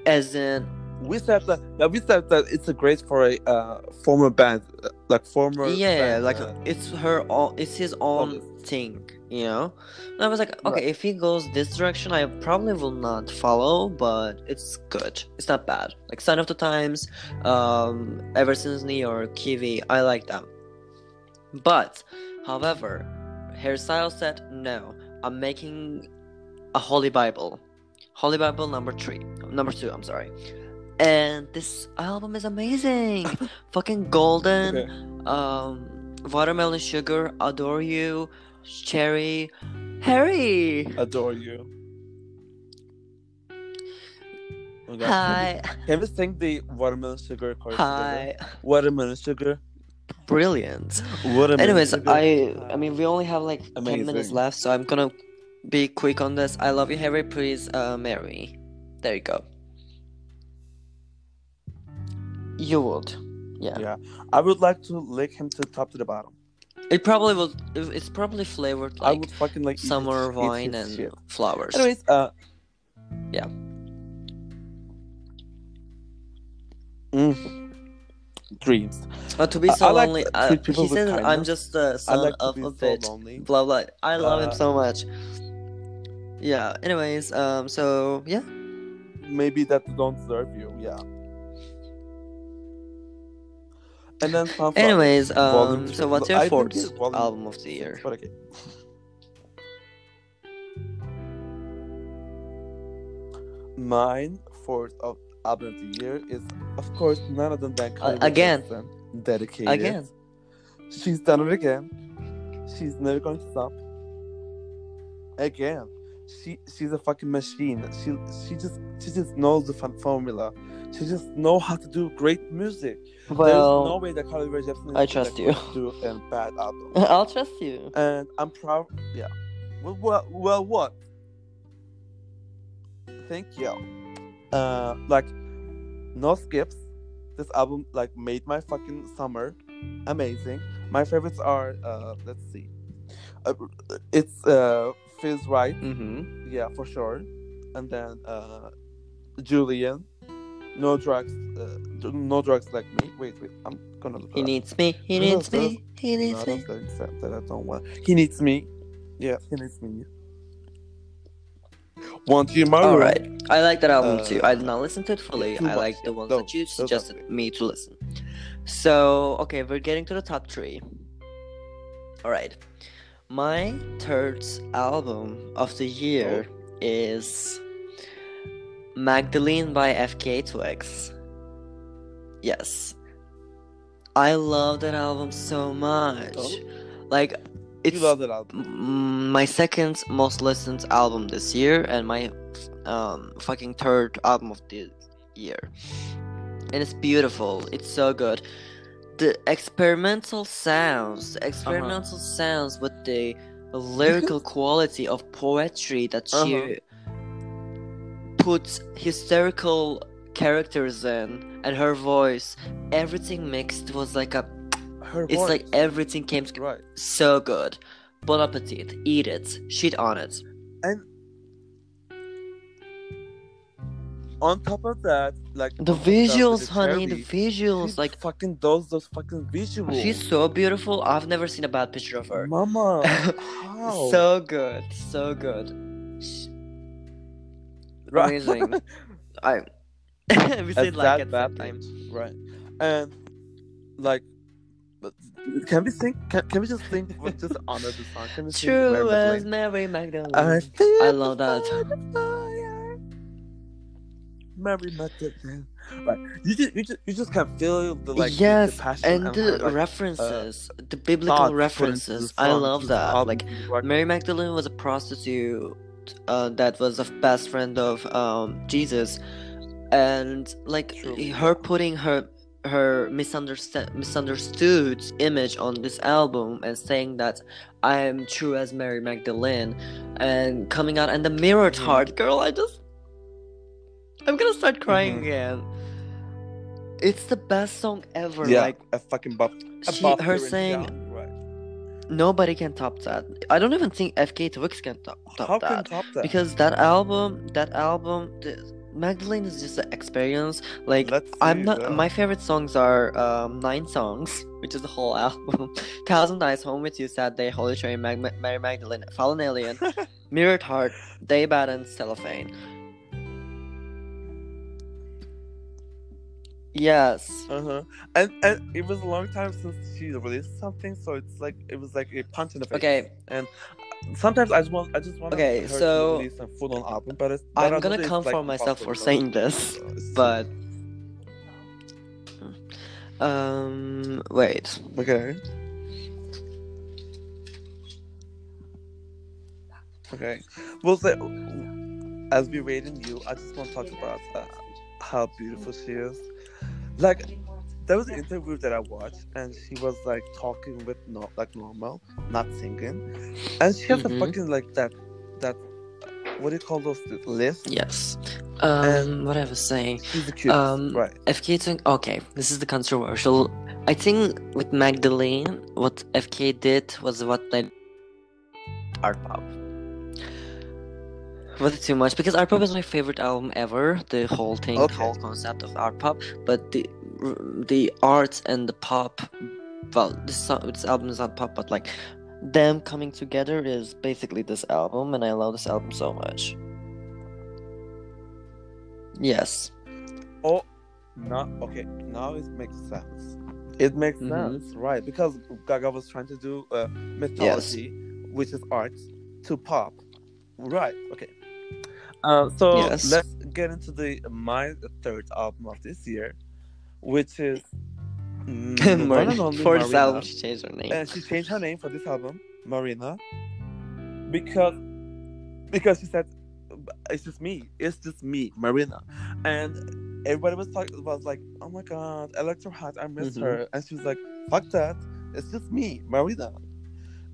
as in we said that yeah, we said that it's a great for a uh, former band uh, like former yeah, band, like uh, it's her own, it's his own thing, you know. And I was like, okay, Right. if he goes this direction, I probably will not follow, but it's good. It's not bad. Like Sign of the Times, um, Ever Since Me or Kiwi, I like them. But, however, Harry Styles said no. I'm making a Holy Bible, Holy Bible number three, number two. I'm sorry. And this album is amazing. Fucking golden okay. um watermelon sugar adore you cherry harry adore you Okay. hi Can we sing the watermelon sugar chorus hi together? Watermelon sugar. brilliant Watermelon anyways sugar. i i mean we only have like 10 minutes left so i'm gonna be quick on this i love you harry please uh marry me there you go you would yeah, Yeah. I would like to lick him to top to the bottom. It probably was. it's probably flavored like I would fucking like summer wine and shit. flowers Anyways, uh, Yeah. Mm. Dreams. Oh, to be so I lonely. to Uh, treat people he says I'm just the son like of a so bitch. lonely. Blah blah. I love him Uh, so much. Yeah. Anyways, um. So yeah. Maybe that don't serve you. Yeah. And then Sunflower. Anyways, um. three. So what's your fourth volume album of the year? But okay. Mine fourth of album of the year is, of course, none other than Kylie again. Jackson, Dedicated. Again. She's done it again. She's never going to stop. Again, she she's a fucking machine. She she just she just knows the fun formula. She just know how to do great music. There's no way that Carly Rae Jepsen I is trust going you. to do a bad album. I'll trust you. and I'm proud. Yeah. Well, well, well, what? Thank you. Uh, like, no skips. This album like made my fucking summer amazing. My favorites are uh, let's see, uh, it's uh, feels right. Mm-hmm. Yeah, for sure. And then uh, Julien, no drugs, uh, no drugs like me. Wait, wait, I'm gonna look. He needs me. He No, needs me. He needs me. don't think so, that I don't want. He needs me. Yeah, he needs me. Want you, Mario? All right. I like that album too. I Uh, did not listen to it fully. I like the ones No, that you suggested me to listen. So, okay, we're getting to the top three. All right. My third album of the year is Magdalene by FKA Twigs. Yes. I love that album so much. Oh. Like, it's you love that album. My second most listened album this year and my um fucking third album of the year and it's beautiful it's so good the experimental sounds the experimental sounds with the lyrical quality of poetry that she uh-huh. puts hysterical characters in and her voice everything mixed was like a Her it's voice. like everything came together right. so good. Bon appetit. Eat it. Shit on it. And on top of that, like The that, visuals, the honey. The visuals. Like fucking those those fucking visuals. she's so beautiful. I've never seen a bad picture of her. Mama, so good. So good. Right. Amazing. I. we said like at same time. right? And like, but can we sing? Can, can we just with- just honor the song. Can we True as? Mary Magdalene. I I love that. The method, Mary Magdalene. Right. You just, you just, you just can feel the like yes, the passion and the like, references, the biblical put into the references. I love that. album, Like? Mary Magdalene was a prostitute uh, that was a best friend of um, Jesus, and like True. her putting her her misunderstood misunderstood image on this album and saying that I am true as Mary Magdalene, and coming out and the mirrored Mhm. heart, girl. I just I'm gonna start crying Mhm. again. It's the best song ever. yeah, Like a fucking buff. A she, her saying right? nobody can top that. I don't even think FKA Twigs can top, top How that can top that? because that album, that album, the, Magdalene is just an experience. Like Let's I'm not. yeah. My favorite songs are um, nine songs, which is the whole album. Thousand Eyes, Home with You, Sad Day, Holy Terrain, Mag- Ma- Mary Magdalene, Fallen Alien, Mirrored Heart, Daybed, and Cellophane. Yes. Uh huh. And and it was a long time since she released something, so it's like it was like a punch in the face. Okay. And sometimes I just want I just want Okay, so- to release a full on album, but it's, but I'm gonna come like, for myself for saying this, but um, wait. okay. Okay. Well, so, as we waiting you, I just want to talk about uh, how beautiful she is. Like, there was an interview that I watched, and she was like talking with no, like normal, not singing, and she has Mhm. a fucking like that, that, what do you call those lists? Yes. Um, And- what I was saying. She's the cutest, Um, right? FK took okay. This is the controversial. I think with Magdalene, what FK did was what they art pop. Was it too much? Because art pop is my favorite album ever. The whole thing, Okay. the whole concept of art pop. But the the art and the pop, well, this song, this album is not pop, but like them coming together is basically this album, and I love this album so much. Yes. Oh, not okay. Now it makes sense. It makes Mhm. sense, right? Because Gaga was trying to do uh, mythology, which is art, to pop, right? Okay. Uh, so Yes. let's get into the my third album of this year, which is mm, For this album, she changed her name. And she changed her name for this album, Marina because because she said it's just me. It's just me, Marina, and everybody was talking was like, "Oh my god, Electra Heart, I miss Mhm. her," and she was like, "Fuck that, it's just me, Marina."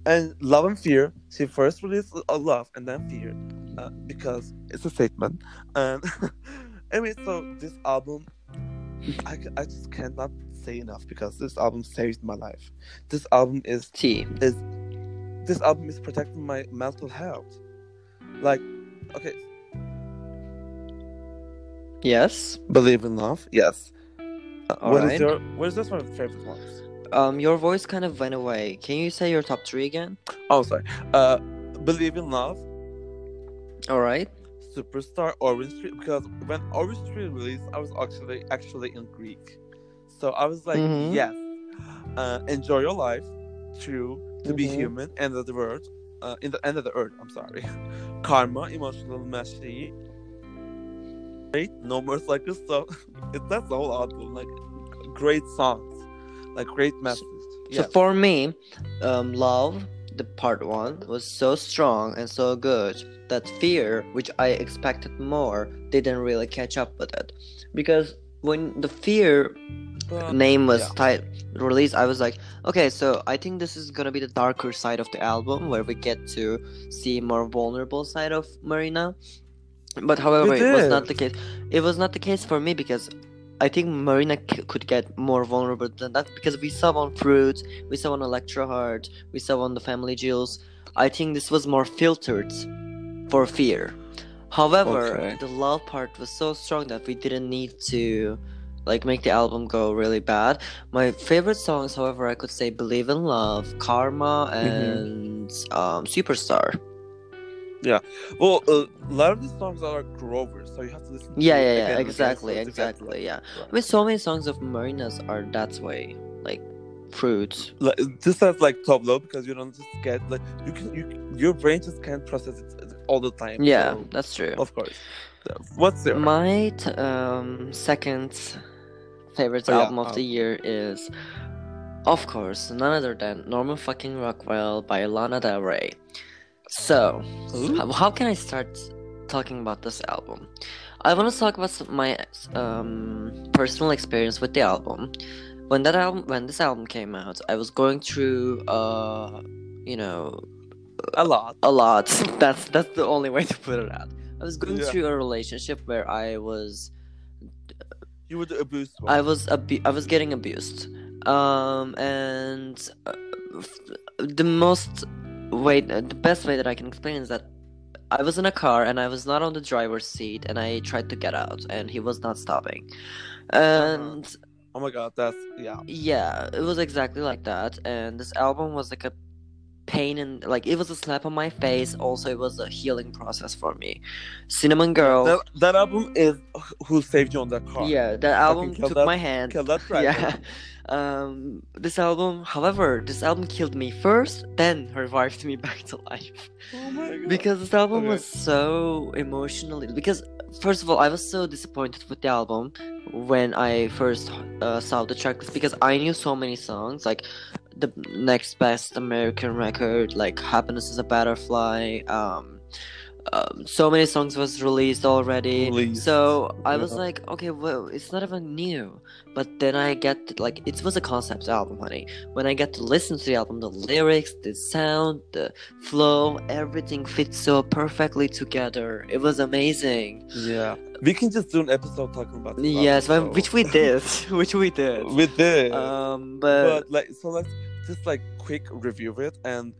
And Love and Fear, she first released a Love and then Fear, uh, because it's a statement. And anyway, so this album, I, I just cannot say enough because this album saved my life. This album is T. is this album is protecting my mental health. Like, okay, Yes. believe in love, yes. Uh, what is right. your what is this one of your favorite ones? Um, your voice kind of went away. Can you say your top three again? Oh, sorry. Uh, believe in love, All right. Superstar, Orange Trees. Because when Orange Trees released, I was actually actually in Greek, so I was like, Mhm. yes. Uh, enjoy your life, true, to be Mhm. human, end of the world, uh, in the end of the earth. I'm sorry. Karma, emotional messy. Right? No more like this stuff. It, that's the whole album. Like great songs, like great message. So Yes. for me, um, love, the part one, was so strong and so good that fear, which I expected more, didn't really catch up with it. Because when the fear But- name was yeah. tit- released, I was like, okay, so I think this is gonna be the darker side of the album where we get to see more vulnerable side of Marina. But however, We it was not the case. It was not the case for me because I think Marina c- could get more vulnerable than that because we saw on Froot, we saw on Electra Heart, we saw on the Family Jewels. I think this was more filtered for fear. However, Okay. the love part was so strong that we didn't need to like make the album go really bad. My favorite songs, however, I could say Believe in Love, Karma, Mm-hmm. and um, Superstar. Yeah, well, uh, a lot of these songs are like Grover, so you have to listen. to Yeah, it yeah, again yeah, again exactly, so to exactly, like, yeah. right. I mean, so many songs of Marina's are that way, like fruits. Like, this has like top low because you don't just get like you can you your brain just can't process it all the time. Yeah, so, that's true. of course. What's your My t- um, second favorite Oh, yeah, album of um, the year is, of course, none other than Norman fucking Rockwell by Lana Del Rey. So, Ooh. how, how can I start talking about this album? I want to talk about some, my um, personal experience with the album. When that album, when this album came out, I was going through, uh, you know, a lot? a lot. that's that's the only way to put it out. I was going Yeah. through a relationship where I was You were the abused one. I was abu- I was getting abused. Um and uh, f- the most way the best way that I can explain is that I was in a car and I was not on the driver's seat and I tried to get out and he was not stopping. And uh-huh. oh my god, that's yeah. yeah, it was exactly like that. And this album was like a pain and like it was a slap on my face. Also, it was a healing process for me. Cinnamon Girl. That, that album is who saved you on that car. yeah, that album took that- my hand. Kill that. Yeah. Um, this album, however, this album killed me first, then revived me back to life. Oh my god. Because this album Okay. was so emotionally. Because first of all, I was so disappointed with the album when I first uh, saw the tracklist because I knew so many songs like the next best American record, like Happiness is a Butterfly. Um, um, so many songs was released already. Released, So I was like, okay, well, it's not even new. But then I get to, like it was a concept album, honey. When I get to listen to the album, the lyrics, the sound, the flow, everything fits so perfectly together. It was amazing. yeah, we can just do an episode talking about. This Yes, album, well, which we did, which we did. we did. Um, but, but like, so let's just like quick review it, and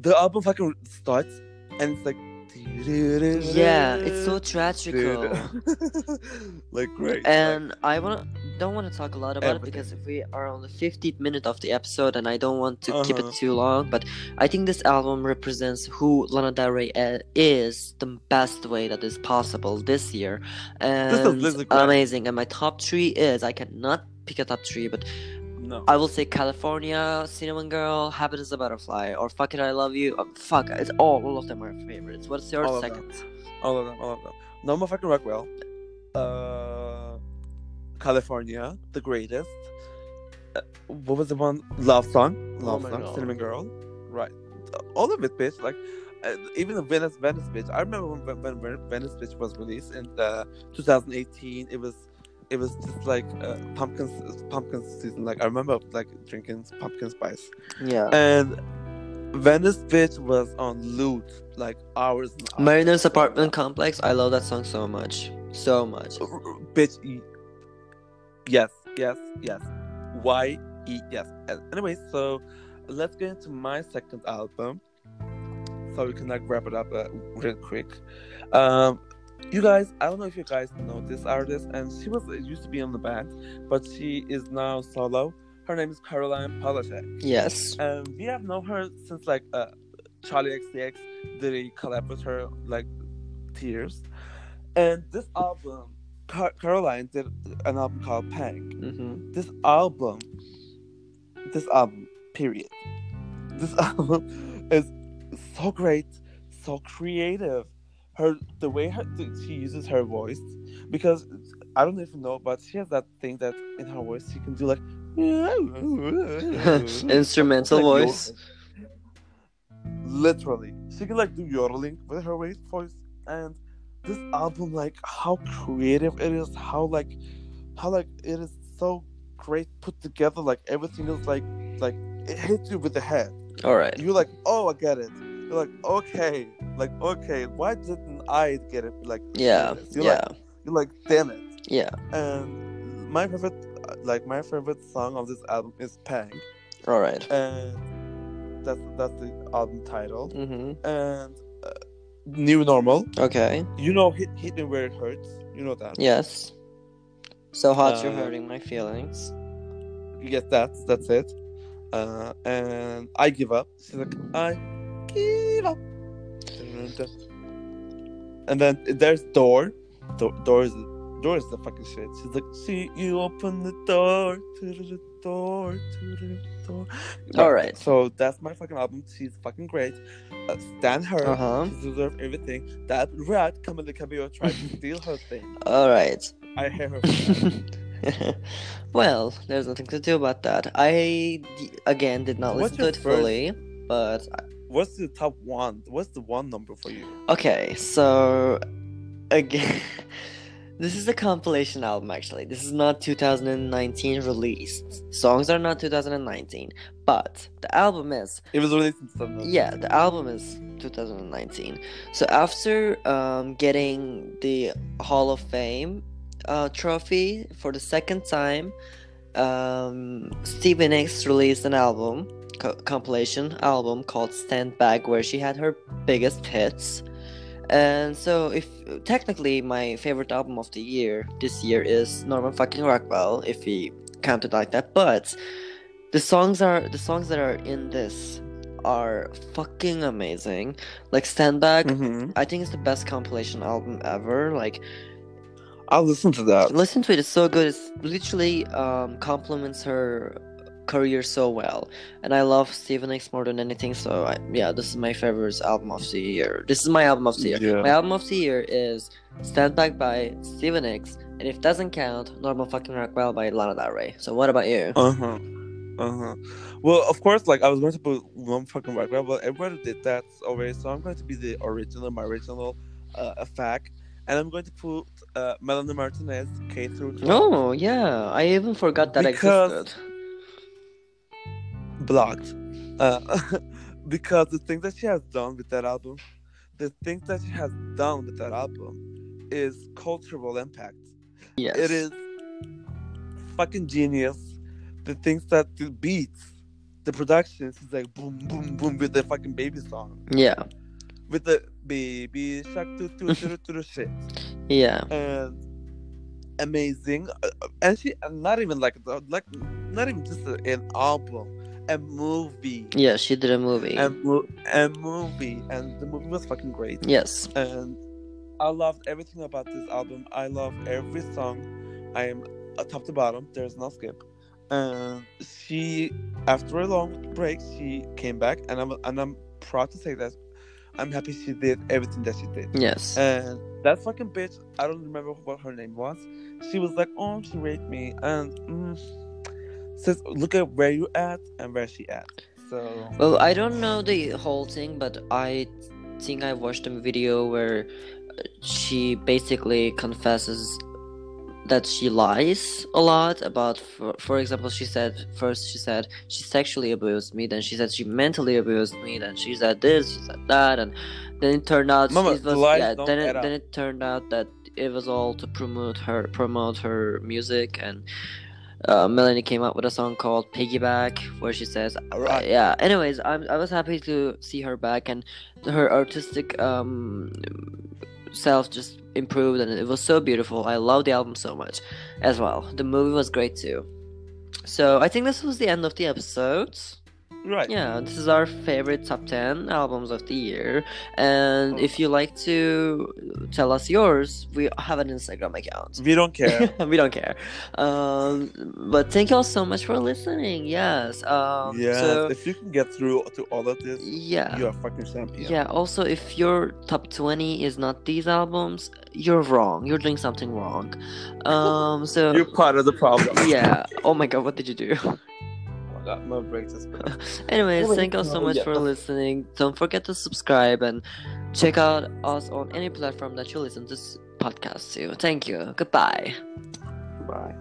the album fucking starts, and it's like. Yeah, it's so tragical. like great. And I wanna don't want to talk a lot about Everything. it because we are on the 15th minute of the episode, and I don't want to keep Uh-huh. it too long. But I think this album represents who Lana Del Rey uh, is the best way that is possible this year, and this is great. amazing. And my top three is I cannot pick a top three, but no. I will say California, Cinnamon Girl, Habit is a Butterfly, or Fuck It I Love You. Uh, fuck, it's all all of them are favorites. What's your All of second? All of them, all of them. Norma fucking Rockwell. Uh, California, the greatest. Uh, what was the one? Love song. Oh Love my song. God. Cinnamon Girl. Right. all of it, bitch. Like uh, even the Venice Venice bitch. I remember when, when, when Venice bitch was released in uh, 2018. It was it was just like uh, pumpkin pumpkin season. Like I remember like drinking pumpkin spice. Yeah. And Venice bitch was on loot like hours. And hours. Mariner's apartment complex. I love that song so much, so much. Bitch. Yes, yes, yes. Why? Yes. Anyway, so let's get into my second album so we can like wrap it up uh, real quick. Um, you guys, I don't know if you guys know this artist, and she was used to be on the band, but she is now solo. Her name is Caroline Polachek. Yes. And we have known her since like uh, Charli XCX did a collab with her like Tears, and this album, Car- Caroline did an album called Pang. Mm-hmm. This album, this album, period. This album is so great, so creative. Her the way her she uses her voice because I don't even know, but she has that thing that in her voice she can do like instrumental like voice. yodeling. Literally, she can like do yodeling with her voice, and this album like how creative it is, how like how like it is so great put together. Like everything is like like it hits you with the head. All right. You're like, oh, I get it. You're like, okay, like okay, why didn't I get it? Like Yeah. You're Yeah. Like, you're like, damn it. Yeah. And my favorite, like my favorite song of this album is Pang, All right. and that's that's the album title. Mm-hmm. And uh, New Normal, Okay. you know, hit hit me where it hurts. You know that. Yes. So hot, you're Uh, hurting my feelings. Yes, that's that's it. Uh, and I give up. She's like, I give up. And then there's door. Do- door is door is the fucking shit. She's like, see you open the door to the door to the door. All right. So that's my fucking album. She's fucking great. Uh, stand her. Uh huh. She deserves everything. That rat Camila Cabello tried to steal her thing. All right. I hate her. Well, there's nothing to do about that. I again did not What's listen to it first- fully, but What's the top one? What's the one number for you? okay. So again, this is a compilation album. Actually, this is not 2019 released. Songs are not 2019, but the album is. It was released in September. Yeah, the album is 2019. So after um, getting the Hall of Fame uh, trophy for the second time, um, Stevie Nicks released an album, co- compilation album called Stand Back, where she had her biggest hits. And so, if technically my favorite album of the year this year is Norman fucking Rockwell, if we count it like that, but the songs are the songs that are in this are fucking amazing. Like Stand Back, Mm-hmm. I think it's the best compilation album ever. Like I'll listen to that. listen to it, it's so good. It's literally um complements her career so well. And I love Stevie Nicks more than anything, so I, yeah, this is my favorite album of the year. This is my album of the year. Yeah. My album of the year is Stand Back by Stevie Nicks, and if it doesn't count, Normal Fucking Rockwell by Lana Del Rey. So what about you? Uh huh. Uh huh. Well, of course, like I was going to put one fucking background, but everybody did that already, so I'm going to be the original, my original uh, fact, and I'm going to put uh, Melanie Martinez K through 12. Oh yeah, I even forgot that Because- existed. Blocked. Uh, because the thing that she has done with that album, the thing that she has done with that album is cultural impact. Yes. It is fucking genius. The things that the beats, the productions is like boom, boom, boom with the fucking baby song. Yeah. With the baby shark doo doo doo doo shit. Yeah. And amazing. Uh, And she, and not even like, like, not even just an album, a movie. Yeah, she did a movie. A, mo- a movie. And the movie was fucking great. yes. and I loved everything about this album. I love every song. I am top to bottom. There's no skip. And she, after a long break, she came back, and I'm and I'm proud to say that I'm happy she did everything that she did. Yes. And that fucking bitch, I don't remember what her name was. She was like, "Oh, she raped me," and mm, says, "Look at where you at and where she at." So Well, I don't know the whole thing, but I think I watched a video where uh, she basically confesses that she lies a lot about for, for example she said first she said she sexually abused me then she said she mentally abused me then she said this she said that and then it turned out Mama, was, yeah, then it, then it turned out that it was all to promote her promote her music and uh, Melanie came out with a song called Piggyback where she says Right. yeah anyways I'm, I was happy to see her back and her artistic um self just improved and it was so beautiful. I love the album so much as well. The movie was great too. So I think this was the end of the episode right. yeah this is our favorite top 10 albums of the year and if you like to tell us yours we have an instagram account We don't care. we don't care um but thank you all so much for listening yes um yes. so if you can get through to all of this, yeah you're a fucking champion. yeah also if your top 20 is not these albums you're wrong you're doing something wrong um so You're part of the problem. yeah oh my god what did you do God, my brain just anyways Anyways, thank you all so much yeah. for listening. Don't forget to subscribe and check out us on any platform that you listen to this podcast to. Thank you. Goodbye. Bye.